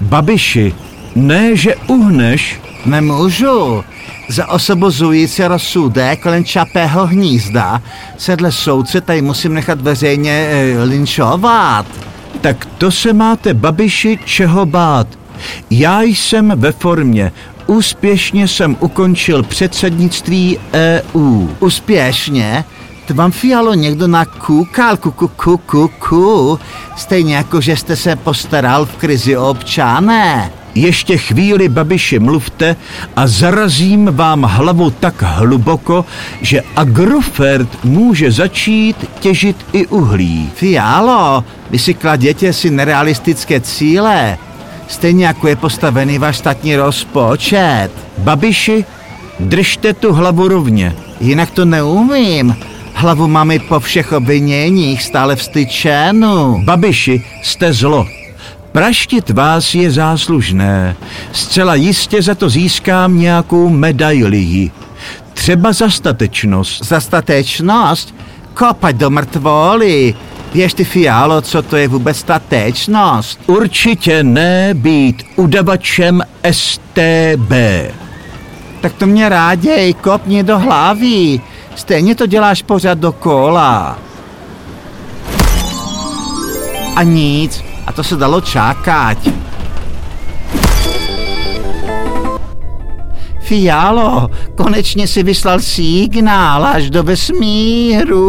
Babiši, ne, že uhneš, Nemůžu. Za osobozující rozsudek kolem čapého hnízda se dle soudce tady musím nechat veřejně e, linčovat. tak to se máte, babiši, čeho bát. Já jsem ve formě. Úspěšně jsem ukončil předsednictví EU. Úspěšně? To vám fialo někdo nakúkal, ku, ku, ku, ku, ku. Stejně jako, že jste se postaral v krizi o občané. Ještě chvíli, babiši, mluvte a zarazím vám hlavu tak hluboko, že Agrofert může začít těžit i uhlí. Fialo, vy si kladěte si nerealistické cíle. Stejně jako je postavený váš státní rozpočet. Babiši, držte tu hlavu rovně. Jinak to neumím. Hlavu mám i po všech obviněních stále vstyčenu. Babiši, jste zlo. Praštit vás je záslužné. Zcela jistě za to získám nějakou medaili. Třeba za statečnost. Za statečnost? Kopať do mrtvoly. Věř ty fialo, co to je vůbec statečnost? Určitě ne být udavačem STB. Tak to mě ráděj, kopni do hlavy. Stejně to děláš pořád dokola. A nic, a to se dalo čákat. Fialo, konečně si vyslal signál až do vesmíru.